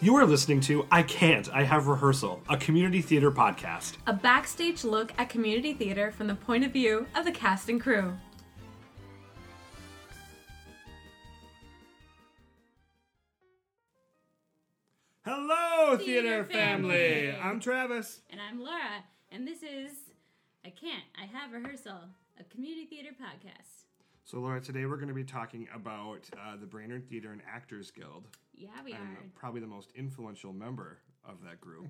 You are listening to I Can't, I Have Rehearsal, a community theater podcast. A backstage look at community theater from the point of view of the cast and crew. Hello, theater, Theater family. family. I'm Travis. And I'm Laura, and this is I Can't, I Have Rehearsal, a community theater podcast. So, Laura, today we're going to be talking about uh, the Brainerd Theater and Actors Guild. Yeah, we and are. probably the most influential member of that group.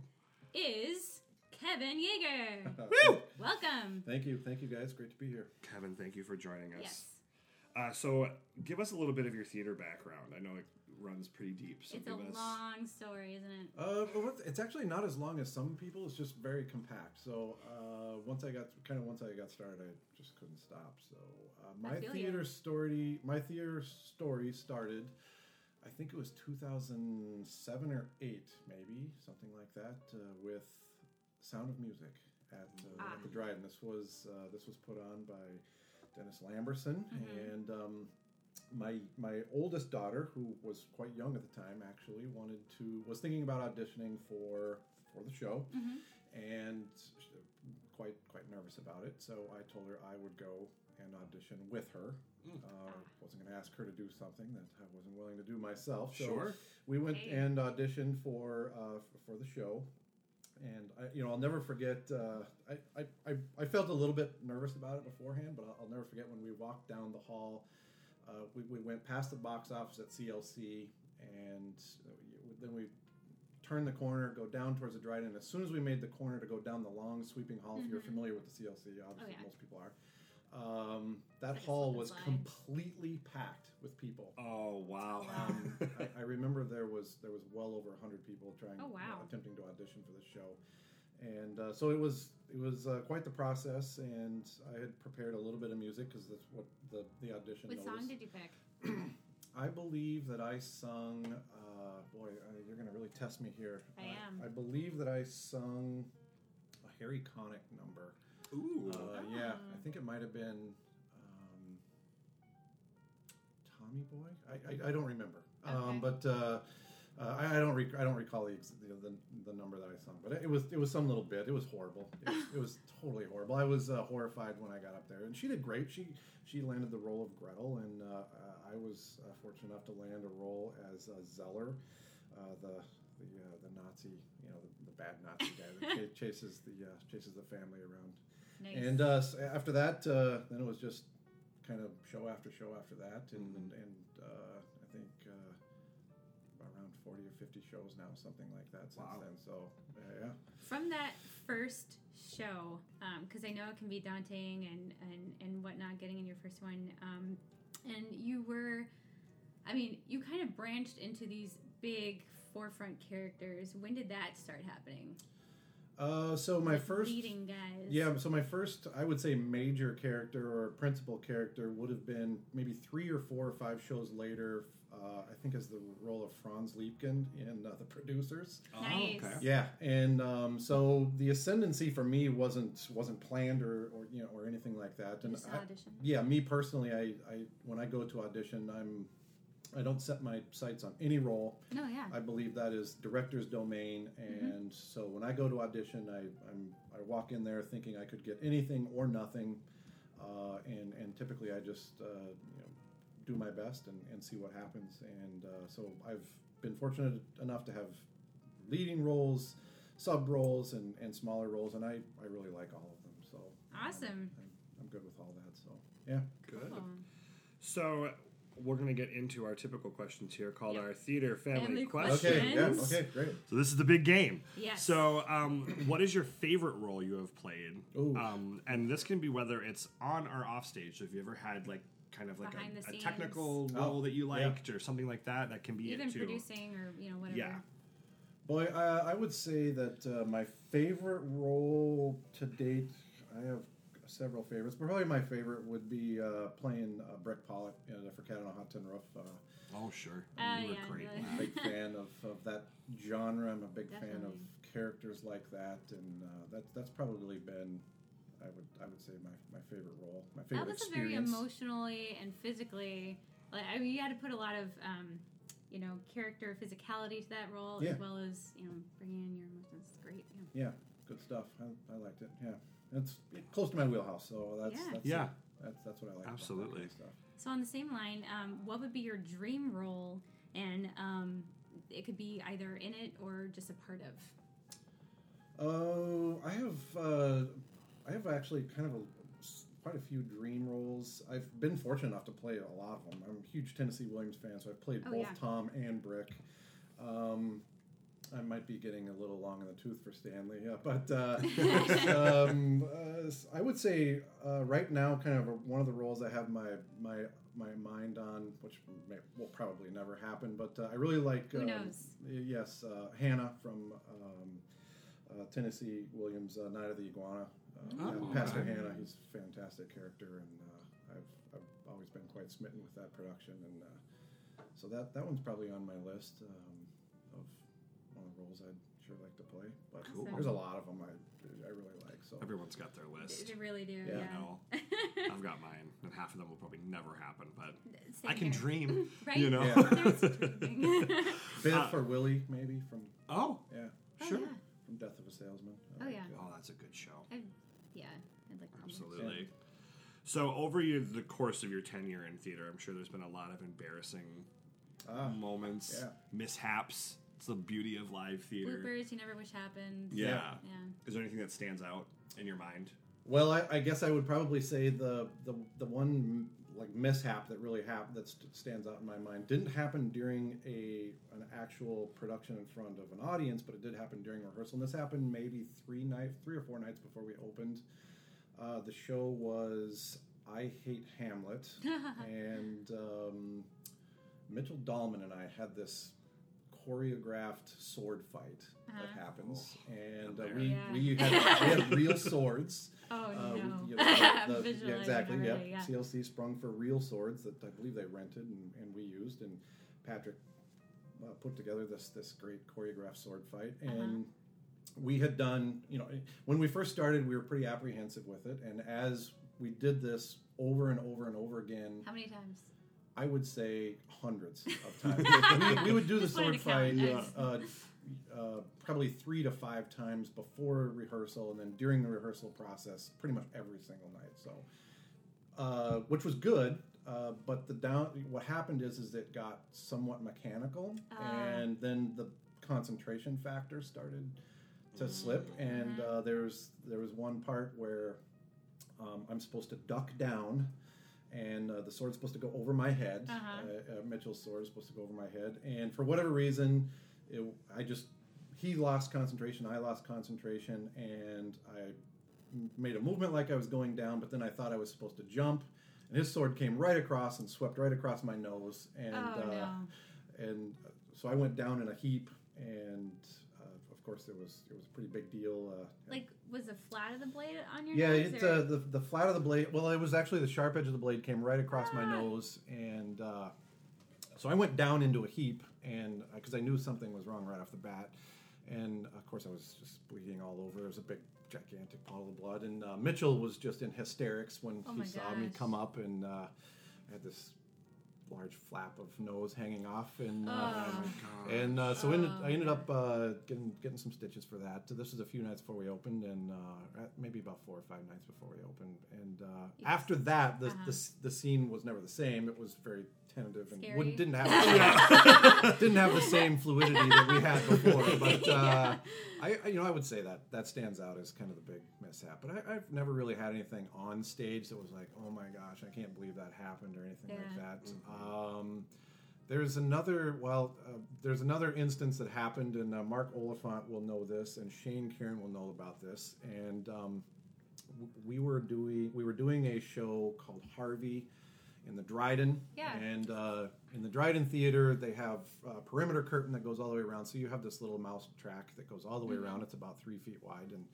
Is Kevin Yeager. Woo! Welcome. Thank you, thank you guys. Great to be here. Kevin, thank you for joining us. Yes. Uh, so, give us a little bit of your theater background. I know it runs pretty deep. So It's a give us. long story, isn't it? Uh, but it's actually not as long as some people. It's just very compact. So uh, once I got kind of once I got started, I just couldn't stop. So uh, my theater ya. story, my theater story started. I think it was 2007 or eight, maybe something like that, uh, with Sound of Music at, uh, Ah. at the Dryden. This was uh, this was put on by Dennis Lamberson, and um, my my oldest daughter, who was quite young at the time, actually wanted to was thinking about auditioning for for the show, and quite quite nervous about it. So I told her I would go and audition with her. Uh, wasn't going to ask her to do something that I wasn't willing to do myself. So Sure. we went Hey. and auditioned for uh, for the show. And I, you know, I'll never forget. Uh, I, I, I, I felt a little bit nervous about it beforehand, but I'll, I'll never forget when we walked down the hall. Uh, we, we went past the box office at CLC, and uh, then we turned the corner, go down towards the Dryden. As soon as we made the corner to go down the long sweeping hall, if you're familiar with the CLC, obviously Mm-hmm. Oh, yeah. most people are. Um, that like hall was slide. completely packed with people. Oh, wow. Um, I, I remember there was there was well over hundred people trying, Oh, wow. uh, attempting to audition for the show, and uh, so it was it was uh, quite the process. And I had prepared a little bit of music because that's what the the audition. What notice. song did you pick? I believe that I sung. Uh, boy, uh, you're going to really test me here. I am. I believe that I sung a Harry Connick number. Ooh. Uh, Yeah, Oh. I think it might have been um, Tommy Boy. I, I, I don't remember, Okay. um, but uh, uh, I, I don't rec- I don't recall the, ex- the, the the number that I sung. But it, it was it was some little bit. It was horrible. It was, it was totally horrible. I was uh, horrified when I got up there, and she did great. She she landed the role of Gretel, and uh, uh, I was uh, fortunate enough to land a role as uh, Zeller, uh, the the uh, the Nazi, you know, the, the bad Nazi guy that cha- chases the uh, chases the family around. Nice. And uh, after that, uh, then it was just kind of show after show after that, and Mhm. and uh, I think uh, around forty or fifty shows now, something like that since Wow. then. So yeah, From that first show, because I know it can be daunting and, and, and whatnot getting in your first one, um, and you were, I mean, you kind of branched into these big forefront characters. When did that start happening? Uh, so my Like first. leading guys. Yeah, so my first, I would say, major character or principal character would have been maybe three or four or five shows later. Uh, I think as the role of Franz Liebkind in uh, The Producers. Oh, Nice. okay. Yeah, and um, so the ascendancy for me wasn't wasn't planned or, or you know or anything like that. And Just I, audition. yeah, me personally, I, I when I go to audition, I'm I don't set my sights on any role. No, yeah. I believe that is director's domain, and so when I go to audition, I I'm, I walk in there thinking I could get anything or nothing, uh, and and typically I just uh, you know do my best and, and see what happens. And uh, so I've been fortunate enough to have leading roles, sub roles, and, and smaller roles, and I, I really like all of them. So Awesome. I'm, I'm good with all that. So yeah. Good. Cool. So we're going to get into our typical questions here called Yep. our theater family, Family questions. Okay. Yeah. Okay. Great. So this is the big game. Yes. So, um, what is your favorite role you have played? Um, and this can be whether it's on or off stage. So if you ever had like kind of like a, a scenes. technical Oh, role that you yeah. liked or something like that, that can be Even it too. producing or, you know, whatever. Yeah. Boy, I, I would say that uh, my favorite role to date, I have several favorites, but probably my favorite would be uh, playing uh, Brick Pollitt in, for Cat on a Hot Tin Roof. Uh, Oh sure, Uh, you were yeah, great. really. in that. big fan of, of that genre. I'm a big fan of characters like that, and uh, that, that's probably been, I would I would say my, my favorite role, my favorite That was a very emotionally and physically. Like, I mean, you had to put a lot of um, you know character physicality to that role Yeah. as well as you know bringing in your emotions. It's great. Yeah. Yeah, good stuff. I, I liked it. Yeah, it's close to my wheelhouse, so that's Yeah. that's Yeah. that's that's what I like. about that Absolutely. kind of stuff. So on the same line, um, what would be your dream role? And um, it could be either in it or just a part of. Oh, I have uh, I have actually kind of a, s- quite a few dream roles. I've been fortunate enough to play a lot of them. I'm a huge Tennessee Williams fan, so I've played Oh, both yeah. Tom and Brick. Um, I might be getting a little long in the tooth for Stanley, yeah, but uh, um, uh, I would say uh, right now, kind of a, one of the roles I have my my my mind on, which may, will probably never happen, but uh, I really like. Who um, knows? Yes, uh, Shannon from um, uh, Tennessee Williams, uh, Night of the Iguana. Uh, Oh, yeah, Pastor okay. Shannon, he's a fantastic character, and uh, I've, I've always been quite smitten with that production, and uh, so that that one's probably on my list um, of the roles I'd sure like to play. But Cool. there's a lot of them I, I really like. So Everyone's got their list. They really do. Yeah. Yeah. know. I've got mine, and half of them will probably never happen, but Same I can here. dream. Right? You know? Yeah. There's a dreaming. bit Uh, for Willy maybe from oh, yeah Oh, sure. yeah. from Death of a Salesman. I Oh, like yeah. it. Oh, that's a good show. I'd, yeah, I'd like to. do that. Absolutely. So, over your, the course of your tenure in theater, I'm sure there's been a lot of embarrassing Ah, moments, yeah. mishaps. It's the beauty of live theater. Bloopers you never wish happened. Yeah. Yeah. Is there anything that stands out in your mind? Well, I, I guess I would probably say the the, the one like mishap that really happened that st- stands out in my mind didn't happen during a an actual production in front of an audience, but it did happen during rehearsal. And this happened maybe three night, three or four nights before we opened. Uh, the show was I Hate Hamlet, and um, Mitchell Dahlman and I had this choreographed sword fight Uh-huh. that happens, and uh, we Yeah. we had we had real swords. Oh Uh, we- no! you know, the- the- yeah, exactly. already, Yeah. yeah. CLC sprung for real swords that I believe they rented and, and we used, and Patrick uh, put together this this great choreographed sword fight. Uh-huh. And we had done, you know, when we first started, we were pretty apprehensive with it, and as we did this over and over and over again, How many times? I would say hundreds of times. we, we would do the sword fight. Yeah. uh, uh, probably three to five times before rehearsal, and then during the rehearsal process, pretty much every single night. So, uh, which was good. Uh, but the down, what happened is, is it got somewhat mechanical, Ah. and then the concentration factor started to slip. And uh, there's there was one part where um, I'm supposed to duck down, and uh, the sword's supposed to go over my head. Uh-huh. Uh, uh, Mitchell's sword is supposed to go over my head, and for whatever reason, it, I just he lost concentration, I lost concentration, and I m- made a movement like I was going down, but then I thought I was supposed to jump, and his sword came right across and swept right across my nose, and oh uh, no! and uh, so I went down in a heap, and course there was it was a pretty big deal. Uh, Like, was the flat of the blade on your yeah, nose? it, or- uh, the the flat of the blade. Well, it was actually the sharp edge of the blade came right across my Ah. nose, and uh, so I went down into a heap, and because I knew something was wrong right off the bat, and of course I was just bleeding all over. There was a big, gigantic puddle of blood, and uh, Mitchell was just in hysterics when Oh he my saw me come up, and uh, I had this large flap of nose hanging off, and. Uh, Oh. and uh, so ended, Oh, I ended up uh, getting getting some stitches for that. So this was a few nights before we opened, and uh, maybe about four or five nights before we opened. And uh, Yes. after that, the, Uh-huh. the the scene was never the same. It was very tentative and Scary. wouldn't, didn't have didn't have the same fluidity that we had before. But uh, Yeah. I, I you know I would say that that stands out as kind of the big mishap. But I, I've never really had anything on stage that was like, oh my gosh, I can't believe that happened or anything like Yeah. that. Um, there's another well, uh, there's another instance that happened, and uh, Mark Oliphant will know this, and Shane Kieran will know about this. And um, we were doing we were doing a show called Harvey in the Dryden. Yeah. And uh, in the Dryden Theater, they have a perimeter curtain that goes all the way around. So you have this little mouse track that goes all the way Mhm. around. It's about three feet wide, and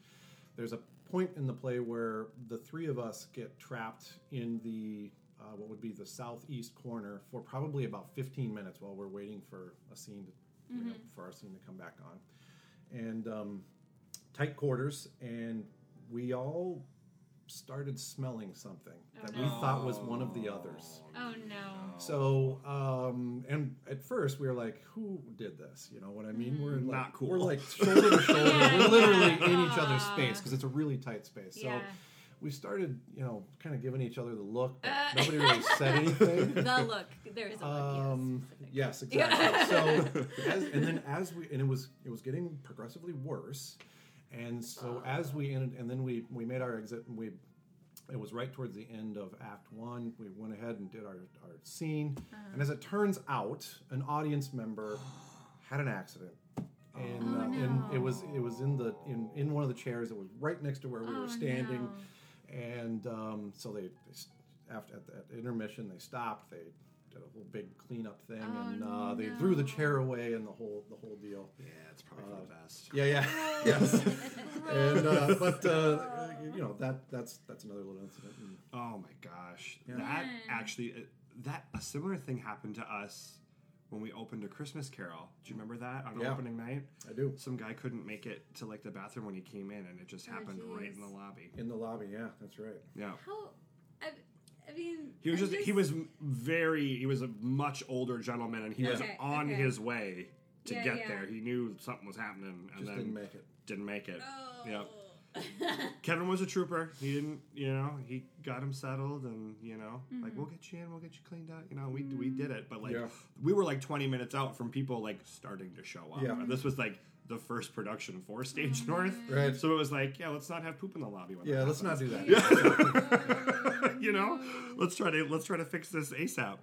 there's a point in the play where the three of us get trapped in the uh, what would be the southeast corner for probably about 15 minutes while we're waiting for a scene to, you know, for our scene to come back on and um, tight quarters and we all started smelling something Oh, that no. we thought was one of the others. Oh no. So, um, and at first we were like, "Who did this?" You know what I mean? We're like, Not cool. We're like shoulder to shoulder. Yeah. We're literally in each other's space because it's a really tight space. So Yeah. we started, you know, kind of giving each other the look, but Uh. nobody really said anything. the look. There is a look. Um, yes. yes, exactly. so, as, and then as we, and it was, it was getting progressively worse. And so as we ended, and then we we made our exit, and we, it was right towards the end of Act One. We went ahead and did our our scene, and as it turns out, an audience member had an accident. And, Oh, uh, and it was it was in the in, in one of the chairs that was right next to where we Oh, were standing, no. and um, so they, they after at the at intermission they stopped. They did a whole big cleanup thing, Oh, and uh, they threw the chair away and the whole the whole deal. Yeah, it's probably for the best. Yeah, yeah, yes. and uh, but uh, you know that that's that's another little incident. And, Oh my gosh, Yeah. that Man. actually uh, that a similar thing happened to us when we opened a Christmas Carol. Do you remember that on Yeah. opening night? I do Some guy couldn't make it to like the bathroom when he came in, and it just Oh, happened right in the lobby. in the lobby. Yeah, that's right. Yeah. How? I, I mean, He was I'm just, he was very he was a much older gentleman and he was Okay, on okay. his way to Yeah, get yeah. there. He knew something was happening and Just then didn't make it. didn't make it. Oh. Yep. Kevin was a trooper. He didn't, you know, he got him settled and, you know, like Mm-hmm. we'll get you in, we'll get you cleaned out. You know, we we did it, but like Yeah. we were like 20 minutes out from people like starting to show up. Yeah. And This was like the first production for Mm-hmm. Stage North. Right. So it was like, yeah, let's not have poop in the lobby. When Yeah, let's not do that. Yeah. you know, let's try to let's try to fix this ASAP.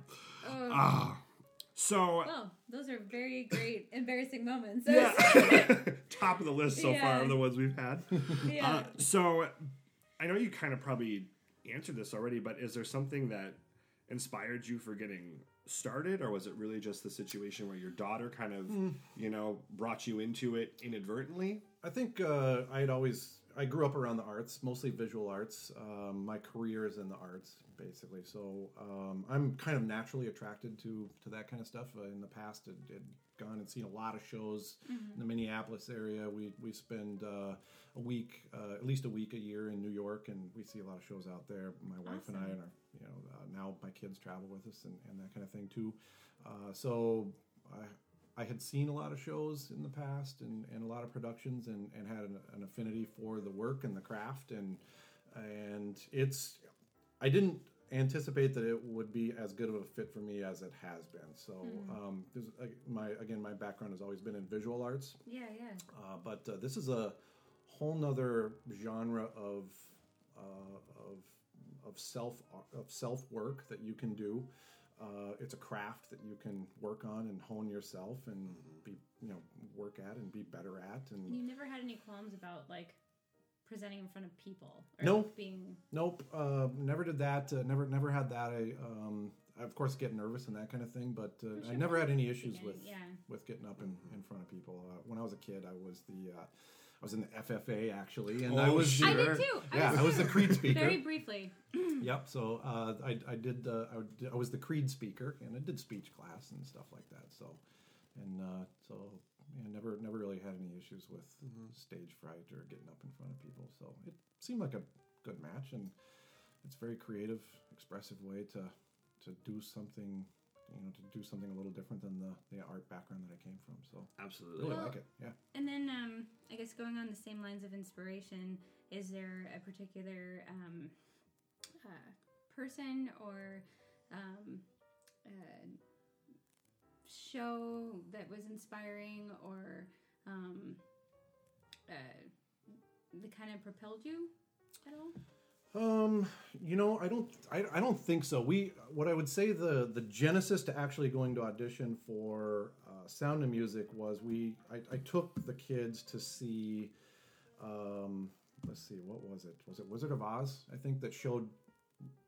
Oh. Ah. So Well, those are very great, embarrassing moments. yeah, top of the list so far Yeah. of the ones we've had. Yeah. Uh, so I know you kind of probably answered this already, but is there something that inspired you for getting started, or was it really just the situation where your daughter kind of, Hmm. you know, brought you into it inadvertently? I think uh, i had always I grew up around the arts, mostly visual arts. Um, my career is in the arts, basically. So um, I'm kind of naturally attracted to to that kind of stuff. Uh, in the past, I'd, I'd gone and seen a lot of shows in the Minneapolis area. We we spend uh, a week, uh, at least a week a year in New York, and we see a lot of shows out there. My wife and I, and our, you know, uh, now my kids travel with us and, and that kind of thing too. Uh, so I. I had seen a lot of shows in the past and, and a lot of productions and, and had an, an affinity for the work and the craft and and it's I didn't anticipate that it would be as good of a fit for me as it has been. So um, there's, uh, my again my background has always been in visual arts, yeah, yeah. uh, but uh, this is a whole nother genre of uh, of of self of self work that you can do. Uh, it's a craft that you can work on and hone yourself and be you know work at and be better at and And you never had any qualms about like presenting in front of people or No. like, being Nope, uh, never did that. Uh, never, never had that. I, um, I of course get nervous and that kind of thing, but uh, I never had any issues Yeah, with yeah. with getting up in, in front of people. Uh, when I was a kid, I was the uh, I was in the FFA actually, and I Oh, was shit. I did too. I yeah, was, I was the Creed speaker. very briefly. Yep. So uh, I, I did uh, I, I was the Creed speaker, and I did speech class and stuff like that. So, and uh, so yeah, never never really had any issues with stage fright or getting up in front of people. So it seemed like a good match, and it's a very creative, expressive way to to do something. You know, to do something a little different than the, the art background that I came from. So Absolutely. really Well- like it. Yeah. And then, um, I guess going on the same lines of inspiration, is there a particular um, uh, person or um, uh, show that was inspiring or um, uh, that kind of propelled you at all? Um, you know, I don't, I, I don't think so. We, what I would say the the genesis to actually going to audition for uh, Sound and Music was we, I, I took the kids to see, um, let's see, what was it? Was it Wizard of Oz? I think that showed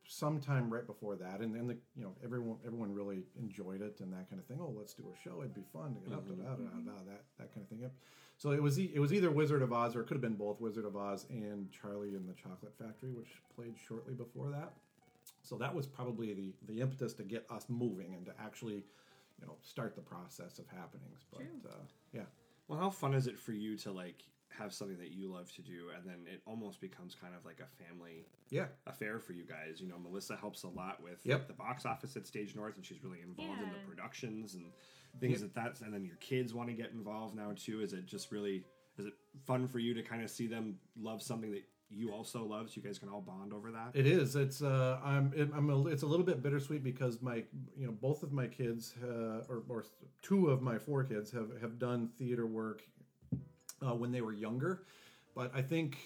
sometime right before that, and then the, you know, everyone everyone really enjoyed it and that kind of thing. Oh, let's do a show. It'd be fun to get up, da, da, da, da, that that kind of thing. Yep. So it was e- it was either Wizard of Oz or it could have been both Wizard of Oz and Charlie and the Chocolate Factory, which played shortly before that. So that was probably the the impetus to get us moving and to actually, you know, start the process of happenings. But True. uh, yeah, Well, how fun is it for you to like have something that you love to do, and then it almost becomes kind of like a family Yeah. affair for you guys. You know, Melissa helps a lot with Yep. the box office at Stage North, and she's really involved in the productions and things like that. That's and then your kids want to get involved now too. Is it just really is it fun for you to kind of see them love something that you also love, so you guys can all bond over that? It is. It's uh, I'm it, I'm a, it's a little bit bittersweet because my you know both of my kids uh, or or two of my four kids have have done theater work uh, when they were younger, but I think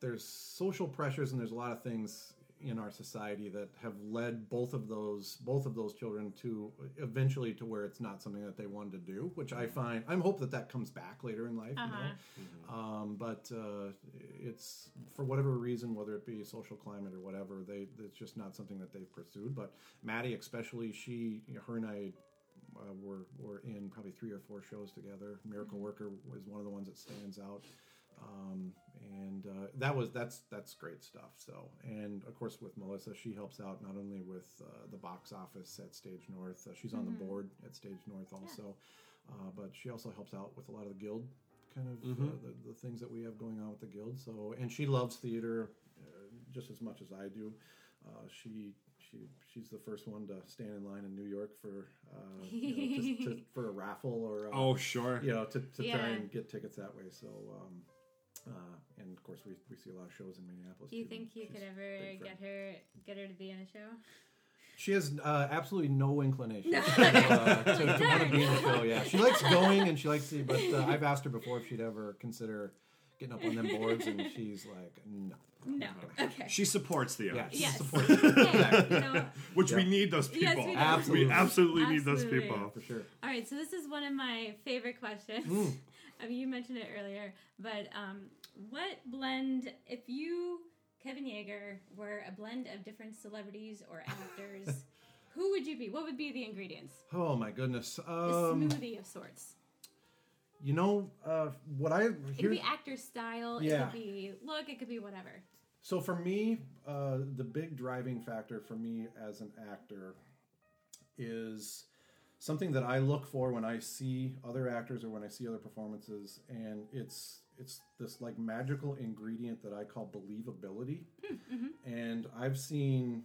there's social pressures and there's a lot of things in our society that have led both of those both of those children to eventually to where it's not something that they wanted to do which i find i'm hope that that comes back later in life you know? um, but uh, it's for whatever reason whether it be social climate or whatever they it's just not something that they've pursued. But maddie especially she you know, her and i uh, were, were in probably three or four shows together. Miracle worker was one of the ones that stands out um, and uh, that was that's that's great stuff. So, and of course with Melissa, she helps out not only with uh, the box office at Stage North. Uh, she's on the board at Stage North also, uh, but she also helps out with a lot of the guild kind of uh, the, the things that we have going on with the guild. So, and she loves theater uh, just as much as I do. Uh, she she she's the first one to stand in line in New York for uh, you know, just to, for a raffle or uh, Oh, sure. you know, to, to Yeah. try and get tickets that way. So, um, uh, and of course, we, we see a lot of shows in Minneapolis. Do you too. think you could ever get her get her to be in a show? She has uh, absolutely no inclination uh, to, to want to be in the show. Yeah, she likes going and she likes to, but uh, I've asked her before if she'd ever consider getting up on them boards, and she's like, no. No. Okay. She supports the Yeah, arts, she Yes. supports Hey, you know, which we need those people. Yes, we. Absolutely. We absolutely need those people. for sure. All right, so this is one of my favorite questions. Mm. I mean, you mentioned it earlier, but um, what blend, if you, Kevin Yeager, were a blend of different celebrities or actors, who would you be? What would be the ingredients? Oh my goodness. A Um, smoothie of sorts. you know uh, what I It could be actor style, Yeah. it could be look, it could be whatever. So for me, uh, the big driving factor for me as an actor is something that I look for when I see other actors or when I see other performances, and it's it's this like magical ingredient that I call believability. Hmm, mm-hmm. And I've seen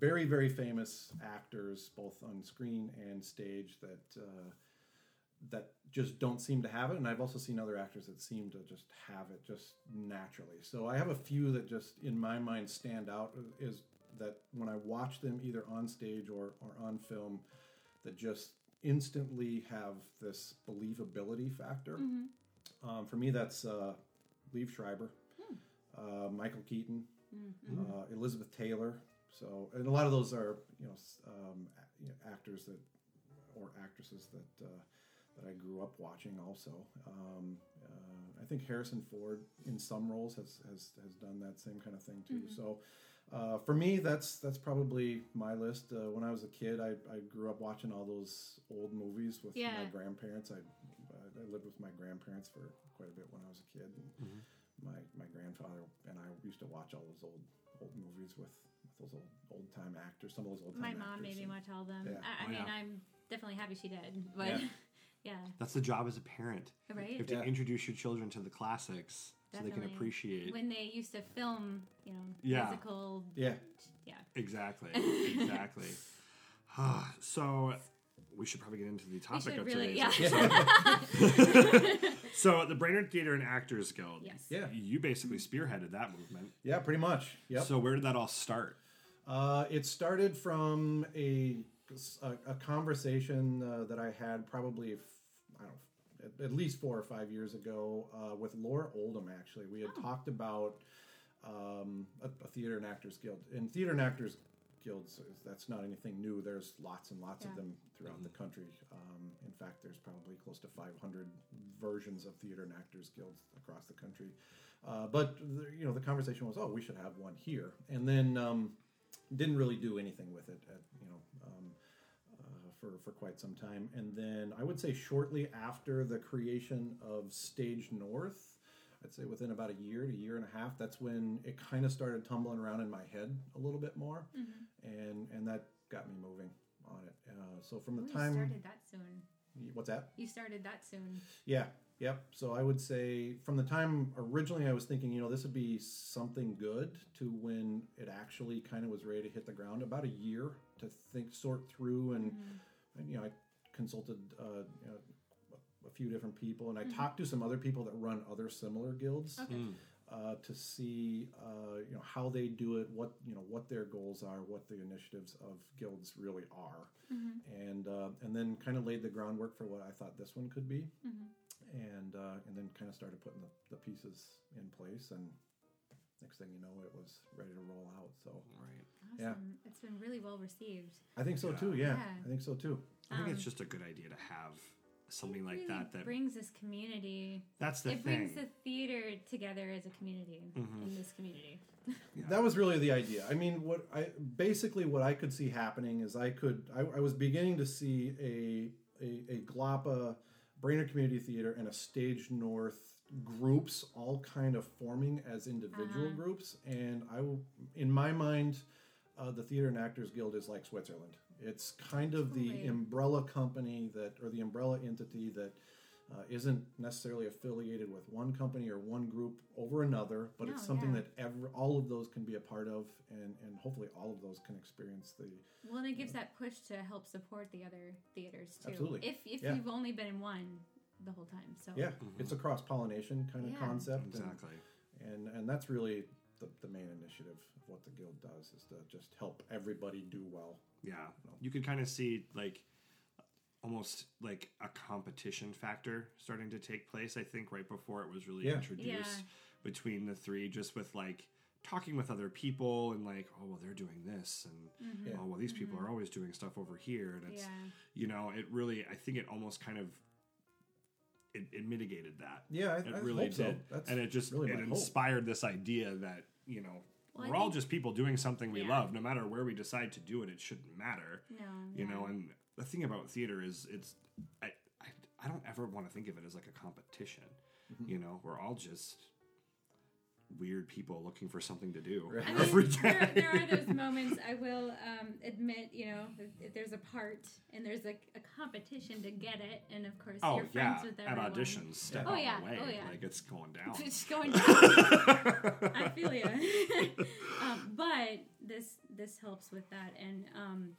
very very famous actors both on screen and stage that. Uh, that just don't seem to have it and i've also seen other actors that seem to just have it just naturally so i have a few that just in my mind stand out uh, is that when i watch them either on stage or, or on film that just instantly have this believability factor um, for me that's uh, Liev Schreiber, uh, Michael Keaton, uh, Elizabeth Taylor. So, and a lot of those are you know, um, you know actors that or actresses that uh, that I grew up watching. Also, um, uh, I think Harrison Ford in some roles has has, has done that same kind of thing too. So. Uh, for me, that's that's probably my list. Uh, when I was a kid, I, I grew up watching all those old movies with Yeah. my grandparents. I I lived with my grandparents for quite a bit when I was a kid. And My my grandfather and I used to watch all those old old movies with, with those old old time actors. Some of those old time My mom actors. made me watch all of them. Yeah. I, I Oh, mean, yeah. I'm definitely happy she did, but Yeah. yeah, That's the job as a parent. right. You have to Yeah. introduce your children to the classics so they can appreciate. when they used to film, you know, Yeah. musical. Yeah. Yeah. Exactly. Exactly. so we should probably get into the topic should of really, today's yeah. episode. So the Brainerd Theater and Actors Guild. Yes. Yeah. You basically spearheaded that movement. Yeah, pretty much. Yep. So where did that all start? Uh, it started from a a, a conversation uh, that I had probably f- I don't know, at, at least four or five years ago uh, with Laura Oldham. Actually, we had talked about um, a, a theater and actors guild. And theater and actors guilds. That's not anything new. There's lots and lots of them throughout the country. Um, in fact, there's probably close to 500 versions of theater and actors guilds across the country. Uh, but the, you know, the conversation was, oh, we should have one here, and then um, didn't really do anything with it. At, you know. Um, for, for quite some time. And then I would say shortly after the creation of Stage North, I'd say within about a year to year and a half, that's when it kind of started tumbling around in my head a little bit more, and and that got me moving on it. Uh, so from the Ooh, you time, started that soon. what's that? You started that soon. Yeah, Yep. So I would say from the time originally I was thinking, you know, this would be something good to when it actually kind of was ready to hit the ground. About a year to think, sort through, and, and you know, I consulted uh, you know, a few different people, and I talked to some other people that run other similar guilds. Okay. Mm. Uh, to see uh, you know how they do it, what you know what their goals are, what the initiatives of guilds really are, Mm-hmm. and uh, and then kind of laid the groundwork for what I thought this one could be, Mhm. and uh, and then kind of started putting the, the pieces in place, and next thing you know, it was ready to roll out. So Right. Awesome. Yeah. It's been really well received. I think so Yeah. too. Yeah, Yeah. I think so too. I think it's Um, just a good idea to have something it like really that. That brings this community. that's the it thing. brings the theater together as a community Mhm. in this community. Yeah. That was really the idea. I mean, what I basically what I could see happening is I could I, I was beginning to see a a, a GLAPA Brainerd Community Theater and a Stage North groups all kind of forming as individual Uh-huh. groups, and I will, in my mind, uh, the Theater and Actors Guild is like Switzerland. It's kind of the Totally. umbrella company that, or the umbrella entity that uh, isn't necessarily affiliated with one company or one group over another, but it's something yeah. that ever all of those can be a part of, and and hopefully all of those can experience the. Well, and it gives that push to help support the other theaters too. Absolutely. If if Yeah. you've only been in one the whole time, so Yeah, it's a cross pollination kind of Yeah. concept, and, exactly. and and that's really the, the main initiative of what the guild does is to just help everybody do well. Yeah, you could kind of see like almost like a competition factor starting to take place. I think right before it was really Yeah. introduced Yeah. between the three, just with like talking with other people and like, oh well, they're doing this, and Mhm. Yeah. oh well, these people are always doing stuff over here, and it's yeah, you know, it really, I think it almost kind of it, it mitigated that. Yeah, I, It I really hope so. did, That's and it just really it my hope. inspired this idea that you know. Well, we're all think- just people doing something we Yeah. love. No matter where we decide to do it, it shouldn't matter no, you yeah. know and the thing about theater is it's i i, I don't ever want to think of it as like a competition Mm-hmm. you know we're all just weird people looking for something to do Right. I mean, day there, there are those moments. I will um, admit, you know, if, if there's a part and there's like a competition to get it, and of course oh you're yeah friends with at everyone. auditions step Oh, out yeah. the way Oh, yeah. like it's going down It's going down. I feel you. um, but this this helps with that, and um,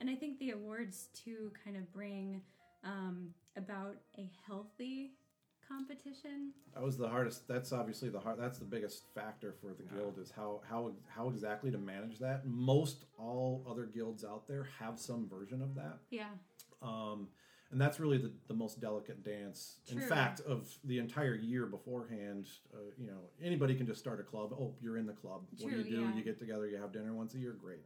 and I think the awards too kind of bring um, about a healthy competition. That was the hardest. That's obviously the hard. That's the biggest factor for the Yeah. guild is how how how exactly to manage that. Most all other guilds out there have some version of that, Yeah. um, and that's really the, the most delicate dance. In fact, of the entire year beforehand, uh, you know, anybody can just start a club. Oh, you're in the club. what do you do? yeah. You get together. You have dinner once a year. Great.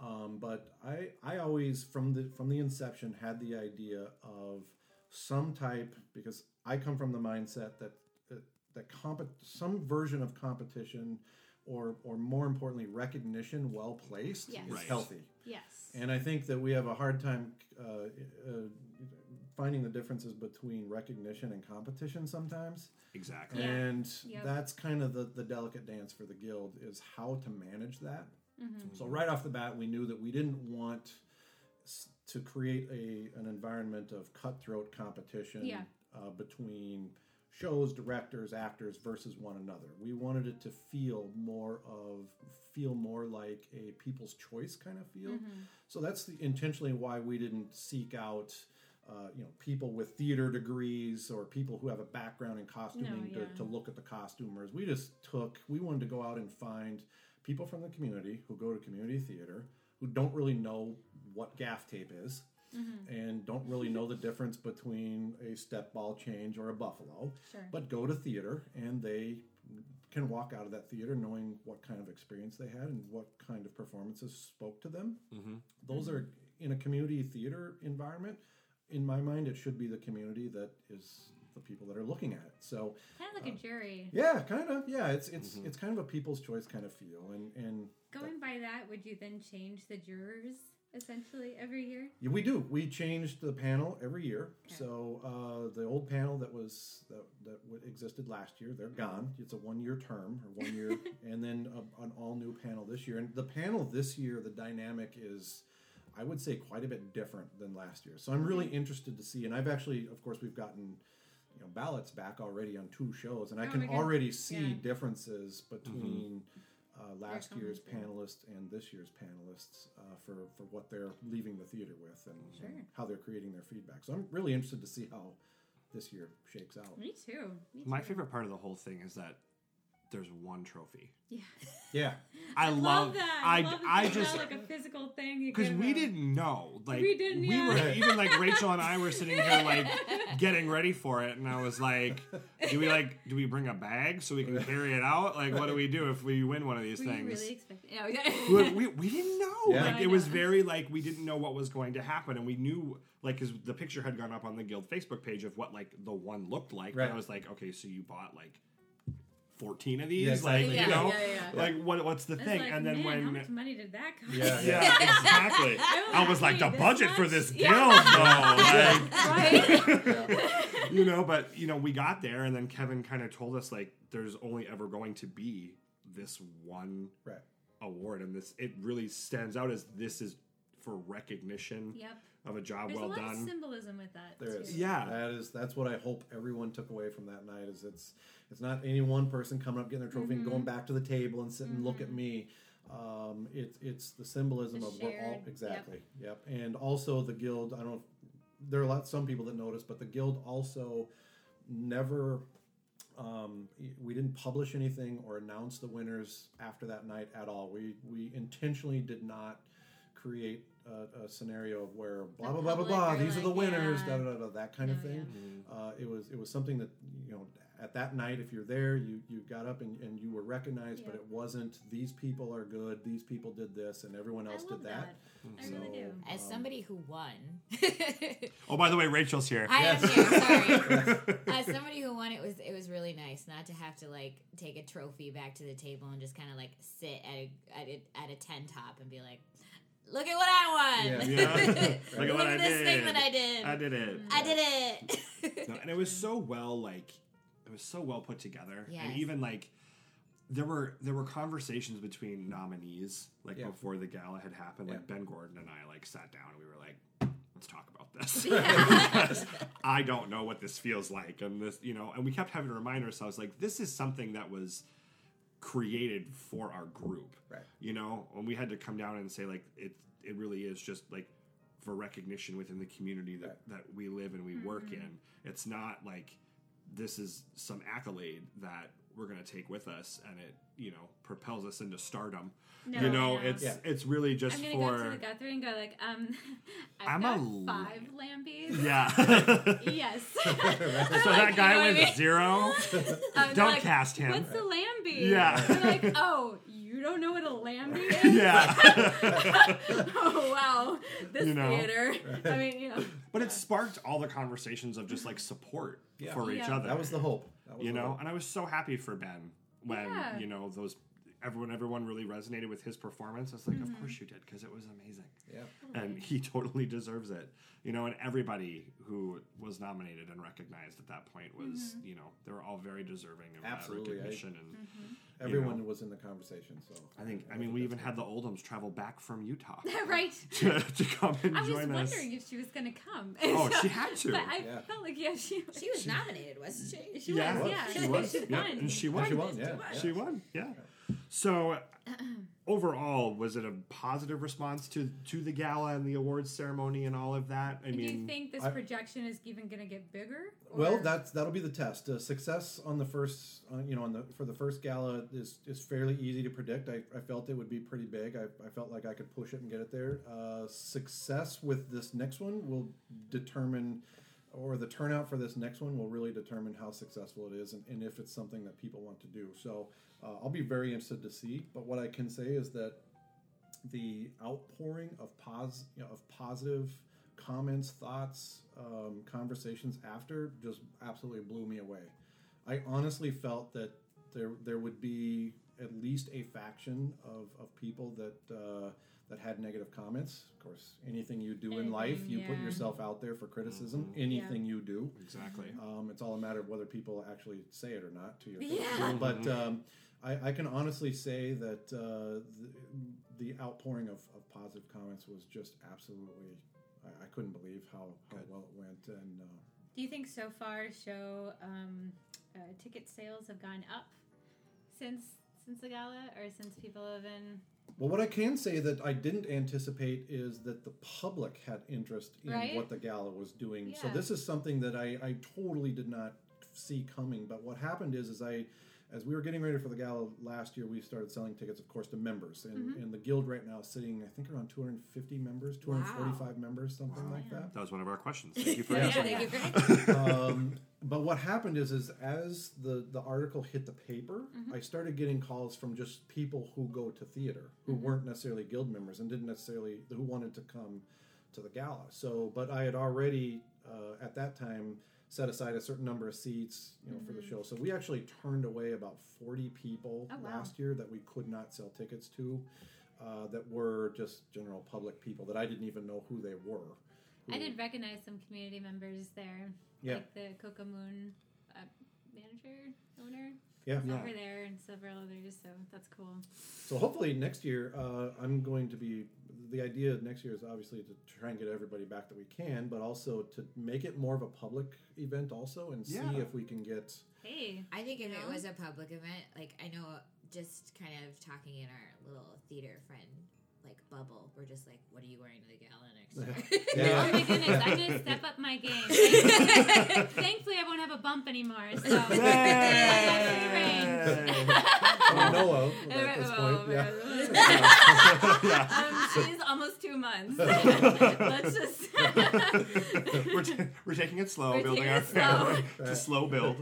Um, but I I always from the from the inception had the idea of some type because I come from the mindset that that, that comp- some version of competition or or more importantly recognition well placed Yes. is Right. healthy. Yes. And I think that we have a hard time uh, uh, finding the differences between recognition and competition sometimes. exactly Yeah. And Yep. that's kind of the, the delicate dance for the guild is how to manage that. Mhm. So right off the bat, we knew that we didn't want s- to create a an environment of cutthroat competition Yeah. uh, between shows, directors, actors versus one another. We wanted it to feel more of feel more like a people's choice kind of feel. Mhm. So that's the, intentionally why we didn't seek out. Uh, you know, people with theater degrees or people who have a background in costuming yeah. to, to look at the costumers. We just took, we wanted to go out and find people from the community who go to community theater who don't really know what gaff tape is Mhm. and don't really know the difference between a step ball change or a buffalo, Sure. but go to theater and they can walk out of that theater knowing what kind of experience they had and what kind of performances spoke to them. mm-hmm. Those are in a community theater environment. In my mind, it should be the community that is the people that are looking at it. So kind of like a jury. yeah, kind of. Yeah, it's it's Mhm. it's kind of a people's choice kind of feel, and and Going by that, would you then change the jurors essentially every year? Yeah, we do. We changed the panel every year. Okay. So uh, the old panel that was that that existed last year, they're gone. It's a one-year term or one year, and then a, an all-new panel this year. And the panel this year, the dynamic is, I would say, quite a bit different than last year. So I'm really interested to see. And I've actually, of course, we've gotten you know ballots back already on two shows, and I Oh can already see Yeah. differences between. Uh, last year's comments, panelists and this year's panelists uh, for, for what they're leaving the theater with and, and how they're creating their feedback. So I'm really interested to see how this year shakes out. Me too. Me My favorite part of the whole thing is that there's one trophy. Yeah. Yeah, I, love, that. I, love that I it's just not like a physical thing. because we them. didn't know like We didn't, yeah. were even like rachel and i were sitting here like getting ready for it and i was like do we like do we bring a bag so we can carry it out like what do we do if we win one of these Were you things really expecting? No, we, yeah. we, we didn't know Yeah. like I it was very like we didn't know what was going to happen and we knew like because the picture had gone up on the guild facebook page of what like the one looked like Right. and i was like okay so you bought like 14 of these Yeah, like exactly. you know yeah, yeah. like what, what's the It's thing like, and then man, when how much money did that cost? Yeah, yeah, exactly. I I was like, the this budget for this guild, Yeah. though. right. Like, you know, but you know, we got there, and then Kevin kind of told us like, there's only ever going to be this one right. award, and this it really stands out as this is for recognition Yep. Of a job There's well a lot done. of symbolism with that. There too. is. Yeah. That is that's what I hope everyone took away from that night is it's it's not any one person coming up getting their trophy and Mm-hmm. going back to the table and sitting and look at me. Um, it's it's the symbolism The of we're all shared- yep. exactly yep. and also the guild. I don't. know if- There are a lot some people that notice, but the guild also never. Um, we didn't publish anything or announce the winners after that night at all. We we intentionally did not create a, a scenario of where blah The blah blah blah blah. are These are the winners. yeah. Da, da, da, da, that kind of thing. yeah. Uh, it was it was something that you know at that night if you're there you you got up and, and you were recognized but it wasn't these people are good these people did this and everyone I else love did that, I really So- do. As Um, somebody who won, Oh, by the way, Rachel's here. I am here. Sorry. As somebody who won, it was it was really nice not to have to like take a trophy back to the table and just kind of like sit at a, at a at a ten top and be like, "Look at what I won! Yeah. Yeah. Look, Look at what I this thing that I did! I did it. I did it!" No, and it was so well like it was so well put together and even like there were there were conversations between nominees like Yeah. before the gala had happened like ben gordon and i like sat down and we were like let's talk about this because i don't know what this feels like and this you know and we kept having to remind ourselves like this is something that was created for our group Right. you know and we had to come down and say like it it really is just like for recognition within the community that Right. that we live and we work mm-hmm. in it's not like this is some accolade that we're going to take with us and it you know propels us into stardom No, you know no. it's Yeah. it's really just I'm gonna for go to the Guthrie and go like, um, I've I'm got a l- five lambies. yeah Yes. so that guy you know what I with mean? zero don't like, cast him What's the Lambie? Yeah. Like, oh, you don't know what a Lambie is? yeah oh wow, this You know? theater. I mean, you know. but it sparked all the conversations of just like support Yeah. for oh, each Yeah. other that was the hope that was you the know hope. and i was so happy for ben when Yeah. you know those everyone everyone really resonated with his performance it's like Mm-hmm. of course you did because it was amazing yeah and he totally deserves it you know and everybody who was nominated and recognized at that point was Mm-hmm. you know they were all very deserving of Absolutely, that recognition and Mm-hmm. everyone was in the conversation so i think i mean we even had the oldhams travel back from utah right. to, to come and I was join us wondering if she was gonna come. Oh, she had to. But I Yeah. felt like yeah, she. she was nominated, wasn't she? She yeah, was, yeah. she was. She yeah, won. and she won. she won yeah, yeah. She won. Yeah. So overall, was it a positive response to to the gala and the awards ceremony and all of that? I Do mean, do you think this I- projection is even gonna get bigger? Well, that's that'll be the test. Uh, success on the first, uh, you know, on the for the first gala is is fairly easy to predict. I, I felt it would be pretty big. I, I felt like I could push it and get it there. Uh, success with this next one will determine, or the turnout for this next one will really determine how successful it is and, and if it's something that people want to do. So uh, I'll be very interested to see. But what I can say is that the outpouring of pos, you know, of positive comments, thoughts, um, conversations after just absolutely blew me away. I honestly felt that there there would be at least a faction of, of people that uh, that had negative comments. Of course, anything you do in life, Anything, you put yourself out there for criticism. Anything you do, exactly. um, it's all a matter of whether people actually say it or not to your face. Yeah. But um, I, I can honestly say that uh, the, the outpouring of, of positive comments was just absolutely. I, I couldn't believe how, how Good. well it went, and uh, Do you think so far show um, uh, ticket sales have gone up since since the gala, or since people have been? Well, what I can say that I didn't anticipate is that the public had interest in Right? what the gala was doing. So this is something that I, I totally did not see coming. But what happened is, is I, as we were getting ready for the gala last year, we started selling tickets, of course, to members. And, Mm-hmm. and the guild right now is sitting, I think, around 250 members, 245 members, something like that. That was one of our questions. Thank you for Yeah. Yeah, answering. thank you for um, but what happened is, is as the the article hit the paper, I started getting calls from just people who go to theater who weren't necessarily guild members and didn't necessarily who wanted to come to the gala. So, but I had already uh, at that time set aside a certain number of seats, you know, for the show. So we actually turned away about forty people Oh, wow. last year that we could not sell tickets to. Uh, that were just general public people that I didn't even know who they were. I did recognize some community members there, Yeah. like the Coco Moon uh, manager owner. Yeah. over Yeah. there and several others, so that's cool. So hopefully next year, uh, I'm going to be. The idea next year is obviously to try and get everybody back that we can, but also to make it more of a public event also, and see Yeah. if we can get. Hey, I think if You it was a public event, like I know, just kind of talking in our little theater friend like bubble, we're just like, what are you wearing to the gala next year? Yeah. oh my goodness, I'm gonna step up my game. Thankfully, thankfully I won't have a bump anymore. So I know of at this point. Yeah. yeah. Um, she's almost two months. Let's just. we're, ta- we're taking it slow, We're building our it slow. family. It's a slow build.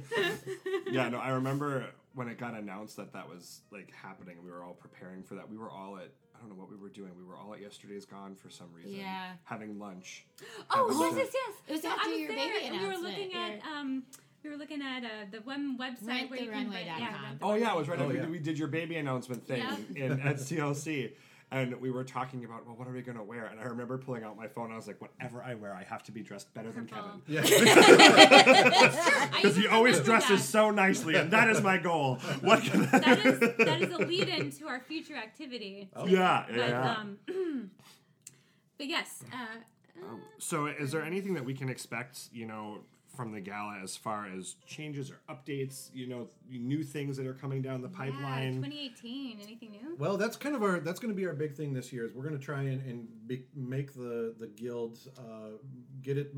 Yeah, no, I remember when it got announced that that was like happening. We were all preparing for that. We were all at I don't know what we were doing. We were all at yesterday's gone for some reason. Yeah. having lunch. Oh yes, yes, yes. It was So after I was your there, baby and we were announcement, looking at um, we were looking at uh, the one website where you can buy- RentTheRunway.com. yeah, Oh yeah, it was right Oh, after yeah. we did your baby announcement thing Yeah. in at CLC. And we were talking about, well, what are we going to wear? And I remember pulling out my phone. I was like, whatever I wear, I have to be dressed better than Purple. Kevin. Yeah. Because he always dresses so nicely, and that is my goal. What can I that is that is a lead in to our future activity. Oh. Yeah, yeah, But, yeah. um, but yes, uh, uh, So, is there anything that we can expect, you know, from the gala as far as changes or updates? You know, new things that are coming down the pipeline. yeah, pipeline. 2018. Anything new? Well, that's kind of our. That's going to be our big thing this year. Is we're going to try and, and be, make the the guild uh, get it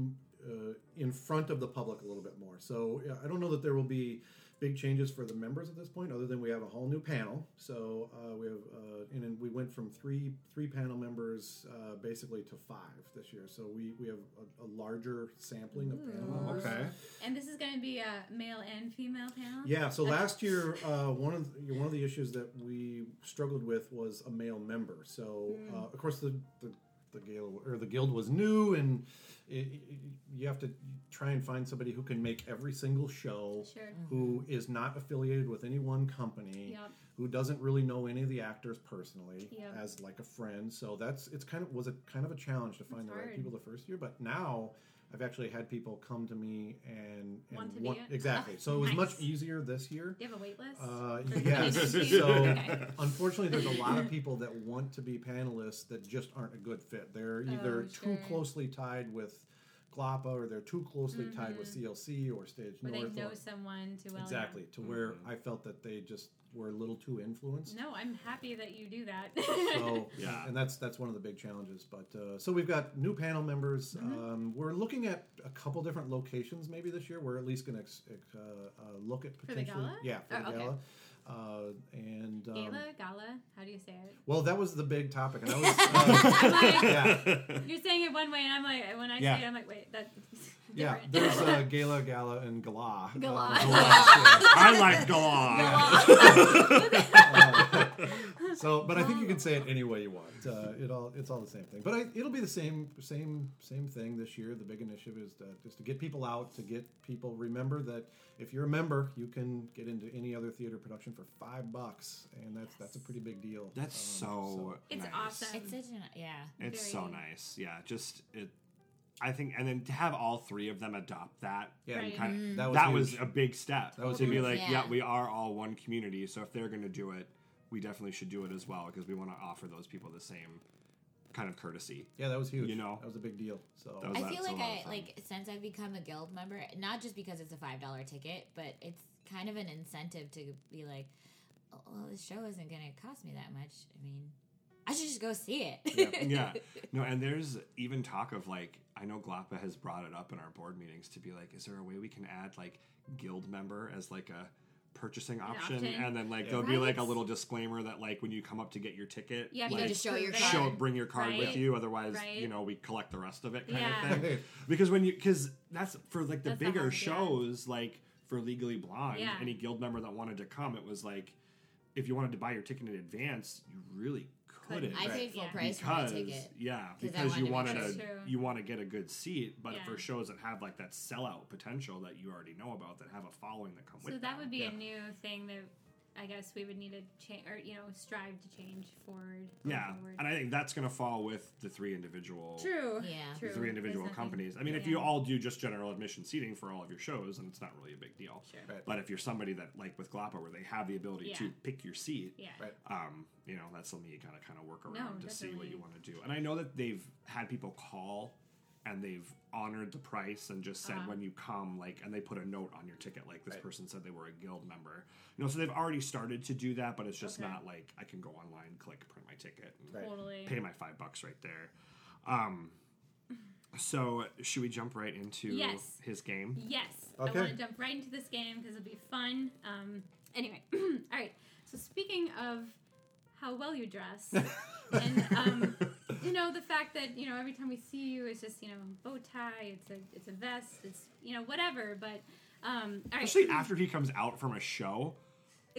uh, in front of the public a little bit more. So yeah, I don't know that there will be big changes for the members at this point, other than we have a whole new panel. So uh, we have, uh, and then we went from three three panel members uh, basically to five this year. So we we have a, a larger sampling of panel members. okay. And this is going to be a male and female panel. Yeah. So last year, uh, one of the, one of the issues that we struggled with was a male member. So uh, of course the the the gala or the guild was new, and it, it- you have to try and find somebody who can make every single show. Sure. Who is not affiliated with any one company? Yep. Who doesn't really know any of the actors personally Yep. as like a friend? So that's it's kind of was a kind of a challenge to find the right people the first year. But now I've actually had people come to me and, and Want to be it? exactly. Oh, So it was much easier this year. Do you have a wait list? Uh, yes. so Okay. unfortunately, there's a lot of people that want to be panelists that just aren't a good fit. They're either Oh, too closely tied with GLAPA or they're too closely tied with CLC or Stage Where North. they know or- someone too well. exactly to where I felt that they just were a little too influenced. No, I'm happy that you do that. So Yeah. and that's that's one of the big challenges. But uh, so we've got new panel members. Mm-hmm. Um, we're looking at a couple different locations maybe this year. We're at least going to ex- ex- uh, uh, look at the gala? yeah for Oh, the okay. gala. Uh, and um, Gala, gala. Well, that was the big topic, and I was uh, like, yeah, You're saying it one way, and I'm like, when I Yeah. say it, I'm like, wait, that. yeah. There's uh, gala, gala, and gala. Gala. Uh, galas, I like Galar. yeah. so, but I think you can say it any way you want. Uh, it all it's all the same thing. But I, it'll be the same same same thing this year. The big initiative is that is to get people out to get people remember that if you're a member, you can get into any other theater production for five bucks, and that's that's a pretty big deal. That's Um, so. It's nice. awesome. It's such an yeah. It's so nice. Yeah, just it. I think, and then to have all three of them adopt that, yeah, Right. kind that was that was a big step. That was to be like, yeah. Yeah. we are all one community. So if they're going to do it, we definitely should do it as well because we want to offer those people the same kind of courtesy. Yeah, that was huge. You know? that was a big deal. So That was- I that's feel like I like since I've become a guild member, not just because it's a five dollar ticket, but it's kind of an incentive to be like, oh, well, this show isn't going to cost me that much. I mean, I should just go see it. yeah. No, and there's even talk of like I know GLAPA has brought it up in our board meetings to be like, is there a way we can add like guild member as like a purchasing option, option. and then like Yeah. there'll be like a little disclaimer that like when you come up to get your ticket, Yeah, You like, need to show your card. show bring your card with you, otherwise Right. you know we collect the rest of it kind Yeah. of thing. because when you because that's for like the That's bigger hard- shows like for Legally Blonde, Yeah. any guild member that wanted to come, it was like if you wanted to buy your ticket in advance, you really couldn't. I paid full Yeah. price for my because ticket. yeah, 'Cause I because you wanted wanted to to sure- you want to get a good seat, but Yeah. for shows that have like that sellout potential that you already know about, that have a following that come So with that them. would be yeah. a new thing that I guess we would need to change, or you know, strive to change forward. yeah, forward. and I think that's going to fall with the three individual True. Yeah. True. the three individual nothing- companies. I mean, if you all do just general admission seating for all of your shows, and it's not really a big deal. Sure. Right. But if you're somebody that like with GLAPA, where they have the ability Yeah. to pick your seat, Yeah. Right. um, you know, that's something you gotta kind of work around No, to see what you want to do. And I know that they've had people call and they've honored the price and just said Uh-huh. when you come, like, and they put a note on your ticket, like this Right. person said they were a guild member. You know, so they've already started to do that, but it's just Okay. not like I can go online, click, print my ticket, and Right. Totally. pay my five bucks right there. Um, so should we jump right into Yes. his game? Yes. I want to jump right into this game because it'll be fun. Um, anyway, all right. So speaking of how well you dress, and um, you know the fact that you know every time we see you, it's just you know bow tie, it's a it's a vest, it's you know whatever. But um, all right. Especially after he comes out from a show.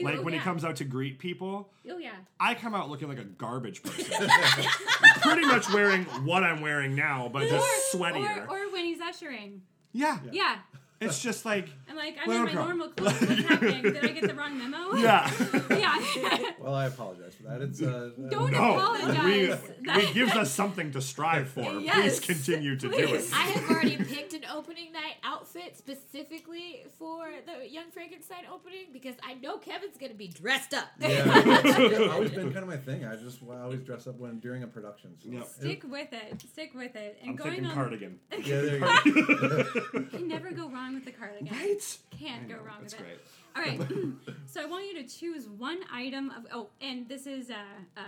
Like Oh, when yeah. he comes out to greet people, Oh yeah. I come out looking like a garbage person. Pretty much wearing what I'm wearing now, but just sweatier. Or, or when he's ushering. yeah. Yeah. It's just like, I'm like, I'm in my girl. normal clothes. What's happening? Did I get the wrong memo? Yeah. yeah. Well, I apologize for that. It's uh, Don't No, apologize. we, it gives us something to strive for. Yes, Please continue to do please. it. I have already picked an opening night outfit specifically for the Young Frankenstein opening because I know Kevin's gonna be dressed up. yeah, it's always been kind of my thing. I just I always dress up when during a production. So. Yep. Stick with it. Stick with it. And I'm going on, cardigan. Yeah, there you go. you can never go wrong with the cardigan. Right? Can't I go wrong That's with great. it. All right. so I want you to choose one item of. Oh, and this is uh, uh,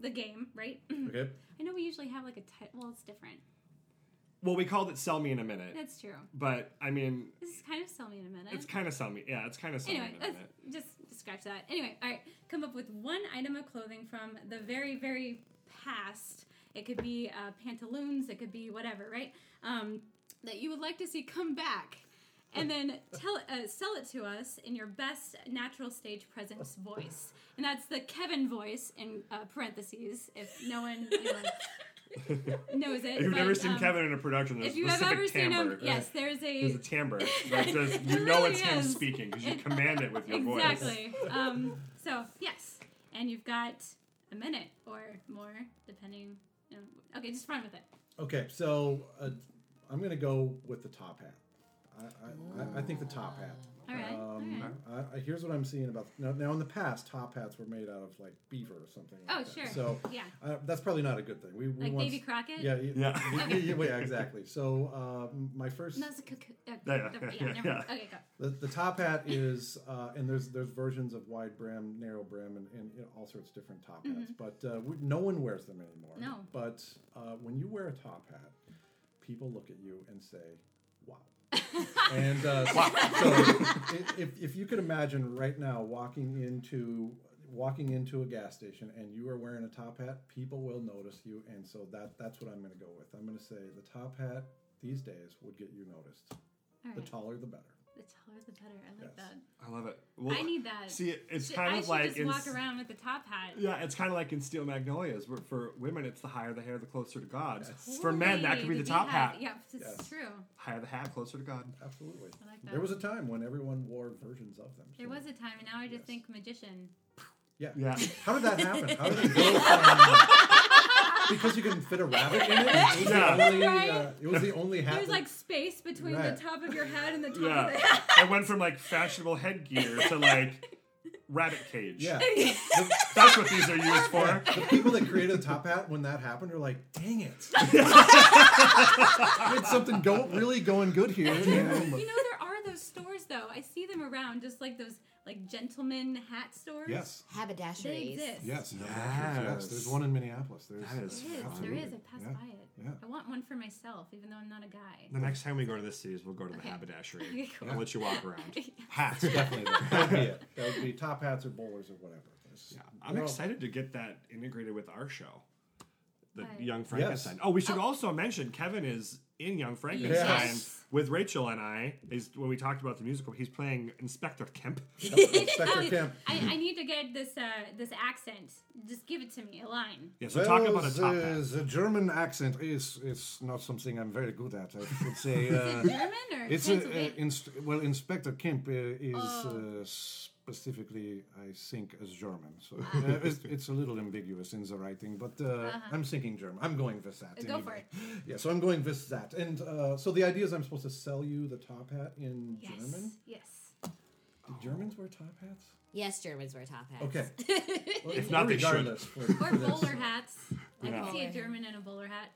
the game, right? Okay. I know we usually have like a title. Well, it's different. Well, we called it Sell Me in a Minute. That's true. But, I mean, This is kind of sell me in a minute. it's kind of Sell Me. Yeah, it's kind of Sell anyway, Me in a let's Minute. just scratch that. Anyway, all right. Come up with one item of clothing from the very, very past. It could be uh, pantaloons. It could be whatever, right? Um, that you would like to see come back, and then tell uh, sell it to us in your best natural stage presence voice, and that's the Kevin voice in uh, parentheses. If no one you know, knows it, If you've but, never seen um, Kevin in a production, If you have specific ever seen timbre. him, yes, there's a There's a timbre that says you It know really it's him speaking because you command it with your voice. exactly. um, so yes, and you've got a minute or more, depending. You know, okay, just run with it. Okay, so uh, I'm gonna go with the top hat. I, I, I- I think the top hat. All right. Um, all right. I, I, here's what I'm seeing about now. Now, in the past, top hats were made out of like beaver or something. Like Oh, that. sure. So Yeah, uh, that's probably not a good thing. We, we like once, Davy Crockett. Yeah, yeah, Yeah. yeah, yeah, yeah, exactly. So um, my first, No, it's a cuckoo. Uh, Yeah, yeah, yeah, yeah, yeah, never mind. yeah. Okay, go. the, the top hat is, uh, and there's there's versions of wide brim, narrow brim, and, and you know, all sorts of different top hats. But uh, we, no one wears them anymore. Mm-hmm. No. But uh, when you wear a top hat, people look at you and say, "Wow." And uh, so if, if you could imagine right now walking into walking into a gas station and you are wearing a top hat, people will notice you, and so that that's what I'm going to go with. I'm going to say the top hat these days would get you noticed. All The taller, the better. The taller, the better. I like Yes. that. I love it. Well, I need that. See, it- it's Should- kind I of like just in, walk around with the top hat. Yeah, it's kind of like in Steel Magnolias, where for women it's the higher the hair, the closer to God. For men, that could be Totally, the top hat. Yeah, it's Yes. true. Higher the hat, closer to God. Absolutely. I like that. There was a time when everyone wore versions of them. There was a time, and now I just Yes. think magician. Yeah. Yeah. How did that happen? How did it go from because you couldn't fit a rabbit in it? It was, Yeah. the, only, Right. uh, it was the only hat. There's that- like space between Right. the top of your head and the top Yeah. of the hat. it went from like fashionable headgear to like rabbit cage. Yeah. That's what these are used for. the people that created the top hat when that happened are like, dang it. Did something go really going good here. You know, there are those stores though. I see them around, just like those like gentleman hat stores. yes. They Haberdasheries. exist. Yes, Yes. yes. There's one in Minneapolis. There's, That is There is. There Absolutely. is. I passed Yeah. by it. Yeah. I want one for myself, even though I'm not a guy. The next time we go to the cities, we'll go to the Okay. haberdashery. Okay, cool. I'll let you walk around. hats, definitely. That would be it. That would be top hats or bowlers or whatever. There's- Yeah, I'm they're excited to get that integrated with our show, the Young Frankenstein. Oh, we should oh. also mention Kevin is in Young Frankenstein Yes. with Rachel and I. Is when we talked about the musical, he's playing Inspector Kemp. Inspector Kemp. I, I need to get this uh, this accent. Just give it to me, a line. Yeah, so talk Well, about a top the, hat. the German accent is is not something I'm very good at. I should say. Is Uh, it German or it's a, uh, Pennsylvania? inst- well, Inspector Kemp uh, is Oh. uh, specifically, I think, as German. So uh, it's, it's a little ambiguous in the writing, but uh, I'm thinking German. I'm going with that. Uh-huh. Go for anyway. Yeah, so I'm going with that. And uh, so the idea is I'm supposed to sell you the top hat in yes. German. Yes. Do Germans wear top hats? Yes, Germans wear top hats. Okay. Well, If not, they should. regardless, for- Or bowler hats. I Yeah. can see a German in a bowler hat.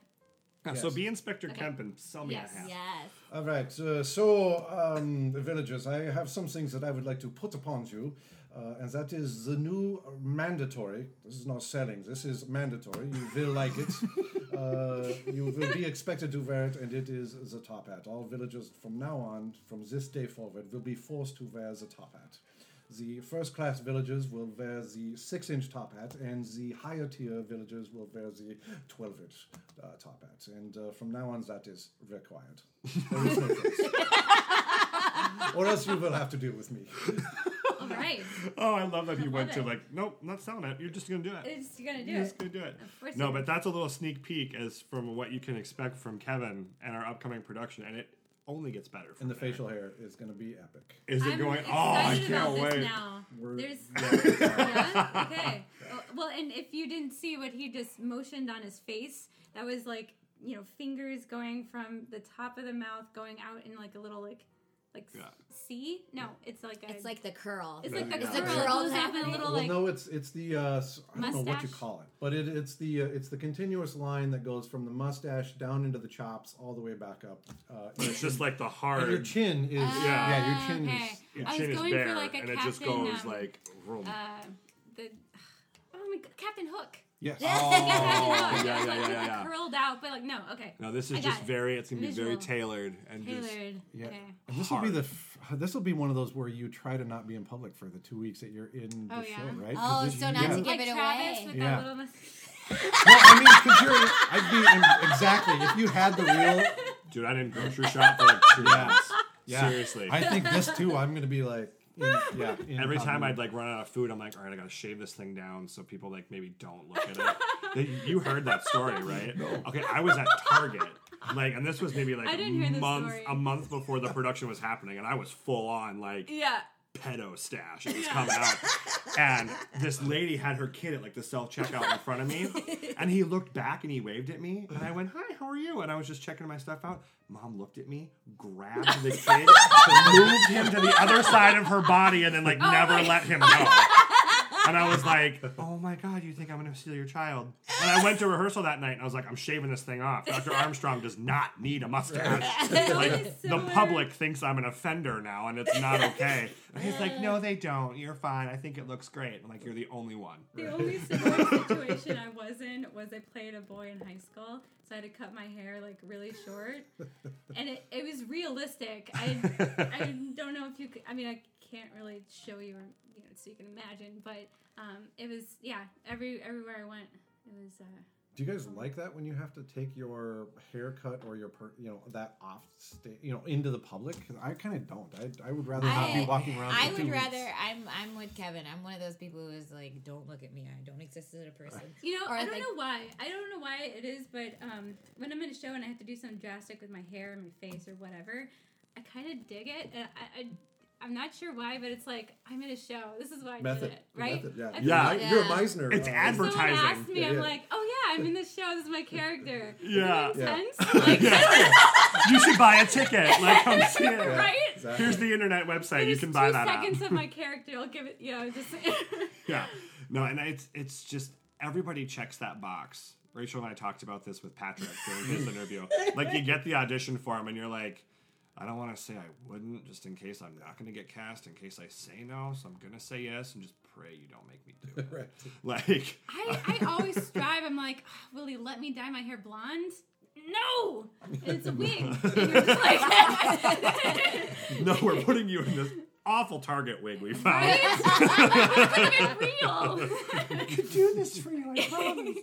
Yeah, So be Inspector Okay. Kemp and sell me Yes. a hat. Yes. All right. Uh, so, um, the villagers, I have some things that I would like to put upon you, uh, and that is the new mandatory. This is not selling. This is mandatory. You will like it. uh, you will be expected to wear it, and it is the top hat. All villagers from now on, from this day forward, will be forced to wear the top hat. The first class villagers will wear the 6 inch top hat, and the higher tier villagers will wear the 12 inch uh, top hat. And uh, from now on, that is required. There is no choice. or else you will have to deal with me. All right. Oh, I love that he went love to it. like, nope, not selling it. You're just gonna do it. It's gonna do You're it. just gonna do it. Of course No, it but that's a little sneak peek as from what you can expect from Kevin and our upcoming production, and it only gets better. From And the there. facial hair is going to be epic. Is it I'm going? Oh, I can't about wait. this now. We're- There's yeah. yeah. Okay. Oh, Well, and if you didn't see what he just motioned on his face, that was like you know fingers going from the top of the mouth going out in like a little like like Yeah. C. No, it's like a. It's like the curl. It's like a It's curl. the It curl goes up a happening. little Well, like. no, it's it's the uh, s- I don't know what you call it, but it, it's the uh, it's the continuous line that goes from the mustache down into the chops all the way back up. Uh, It's just like the and hard. your chin is Ah, yeah, your chin okay. is your chin is bare, like a and it just goes um, like. vroom. Uh, the oh my god, Captain Hook. Yes. Captain Oh, Hook. yeah, yeah, like- yeah, it's yeah, like yeah. Curled out, but like no, okay. no, this I is got just it. very. It's gonna be very tailored and just. Tailored. Yeah. Okay. And this will be the f- this will be one of those where you try to not be in public for the two weeks that you're in oh, the Oh, show, yeah? right? 'Cause Oh, this- so not yeah. to give like it Travis away. with Yeah. that little mus- well, I mean, because you're, I'd be in, exactly if you had the real. Dude, I didn't grocery shop for like two Yeah. months. Yeah. Seriously. I think this too. I'm gonna be like, in, yeah. in Every time. I'd like run out of food, I'm like, all right, I gotta shave this thing down so people like maybe don't look at it. They- you heard that story, right? Okay, I was at Target, like, and this was maybe like I a didn't hear this month, story. a month before the production was happening, and I was full on like Yeah. Pedo stash. It was coming out, and this lady had her kid at like the self checkout in front of me, and he looked back and he waved at me, and I went, "Hi, how are you?" And I was just checking my stuff out. Mom looked at me, grabbed the kid, moved him to the other side of her body, and then like Oh never let him go. And I was like, "Oh my god, you think I'm gonna steal your child?" And I went to rehearsal that night, and I was like, "I'm shaving this thing off." Dr. Armstrong does not need a mustache. like is the so public thinks I'm an offender now, and it's not okay. And he's like, "No, they don't. You're fine. I think it looks great." I'm like, "You're the only one." The only similar situation I was in was I played a boy in high school, so I had to cut my hair like really short, and it, it was realistic. I I don't know if you could. I mean, I can't really show you, you know, so you can imagine, but um, it was yeah. Every everywhere I went, it was. Uh, Do you guys like that when you have to take your haircut or your, per, you know, that off, sta- you know, into the public? I kind of don't. I, I would rather not be walking around. I for would two rather. weeks. I'm. I'm with Kevin. I'm one of those people who is like, don't look at me. I don't exist as a person. You know, Or I don't like- know why. I don't know why it is, but um, when I'm in a show and I have to do something drastic with my hair and my face or whatever, I kind of dig it. And I, I, I'm not sure why, but it's like I'm in a show. This is why I Method, did it, right? Method, yeah. I Yeah. feel Mi- You're a Meisner. It's uh, advertising. someone asks me, Yeah, I'm like, oh yeah, I'm in this show. This is my character. Yeah. Does it Yeah. make sense? Like, you should buy a ticket. Like, come see it. right? exactly. Here's the internet website. It You can buy two that seconds app. of my character. I'll give it. Yeah, just. yeah. No, and it's it's just everybody checks that box. Rachel and I talked about this with Patrick during his interview. Like you get the audition form and you're like, I don't want to say I wouldn't, just in case I'm not going to get cast, in case I say no, so I'm going to say yes, and just pray you don't make me do it. right. Like, I, I always strive. I'm like, "Ah, will he let me dye my hair blonde? No, it's a wig. And you're just like, no, we're putting you in this awful Target wig we found. Right? real. I could do this for you, I promise.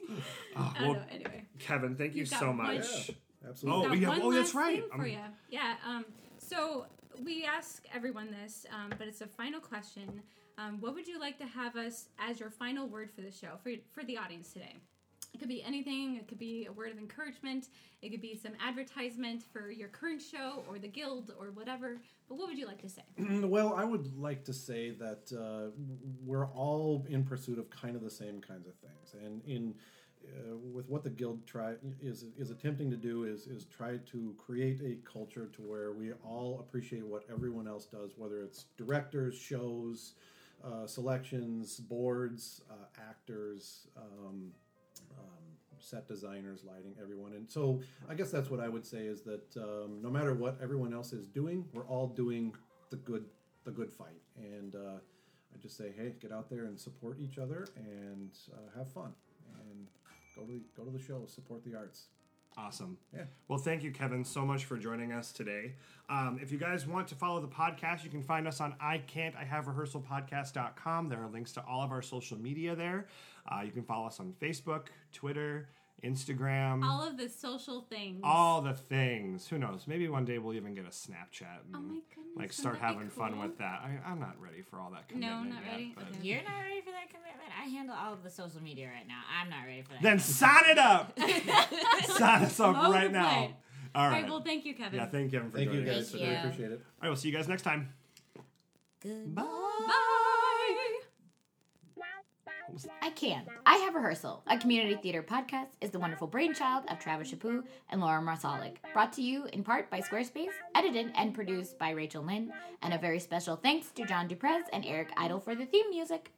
Oh, I well, know. Anyway, Kevin, thank you You've so one- much. Absolutely. Oh, Got yeah. one Oh, that's right. thing for Um, you. Yeah. Um. So we ask everyone this, um, but it's a final question. Um, what would you like to have us as your final word for the show for for the audience today? It could be anything. It could be a word of encouragement. It could be some advertisement for your current show or the guild or whatever. But what would you like to say? well, I would like to say that uh, we're all in pursuit of kind of the same kinds of things, and in uh, with what the guild try is is attempting to do is is try to create a culture to where we all appreciate what everyone else does, whether it's directors, shows, uh, selections, boards, uh, actors. Um, um, set designers, lighting, everyone. And so I guess that's what I would say is that um, no matter what everyone else is doing, we're all doing the good, the good fight. And uh, I just say, hey, get out there and support each other and uh, have fun go to the, go to the show, support the arts. Awesome. Yeah. Well, thank you, Kevin, so much for joining us today. Um, if you guys want to follow the podcast, you can find us on I Can't I Have Rehearsal Podcast.com. There are links to all of our social media there. Uh, you can follow us on Facebook, Twitter, Instagram, all, All of the social things. All the things. Who knows? Maybe one day we'll even get a Snapchat and Oh my goodness, like start that be having fun with that. I, I'm not ready for all that commitment No, commitment. not yet, ready? Okay. You're not ready for that commitment. I handle all of the social media right now. I'm not ready for that. Then sign it up. sign us up Load the right now. plate. All All right. right. Well, thank you, Kevin. yeah, thank you, Kevin, for Thank you guys. us Thank today. I you. appreciate it. All right, we'll see you guys next time. Goodbye. Bye. I Can. I Have Rehearsal, a community theater podcast, is the wonderful brainchild of Travis Chapu and Laura Marsalic. Brought to you in part by Squarespace, edited and produced by Rachel Lynn, and a very special thanks to John Du Prez and Eric Idle for the theme music.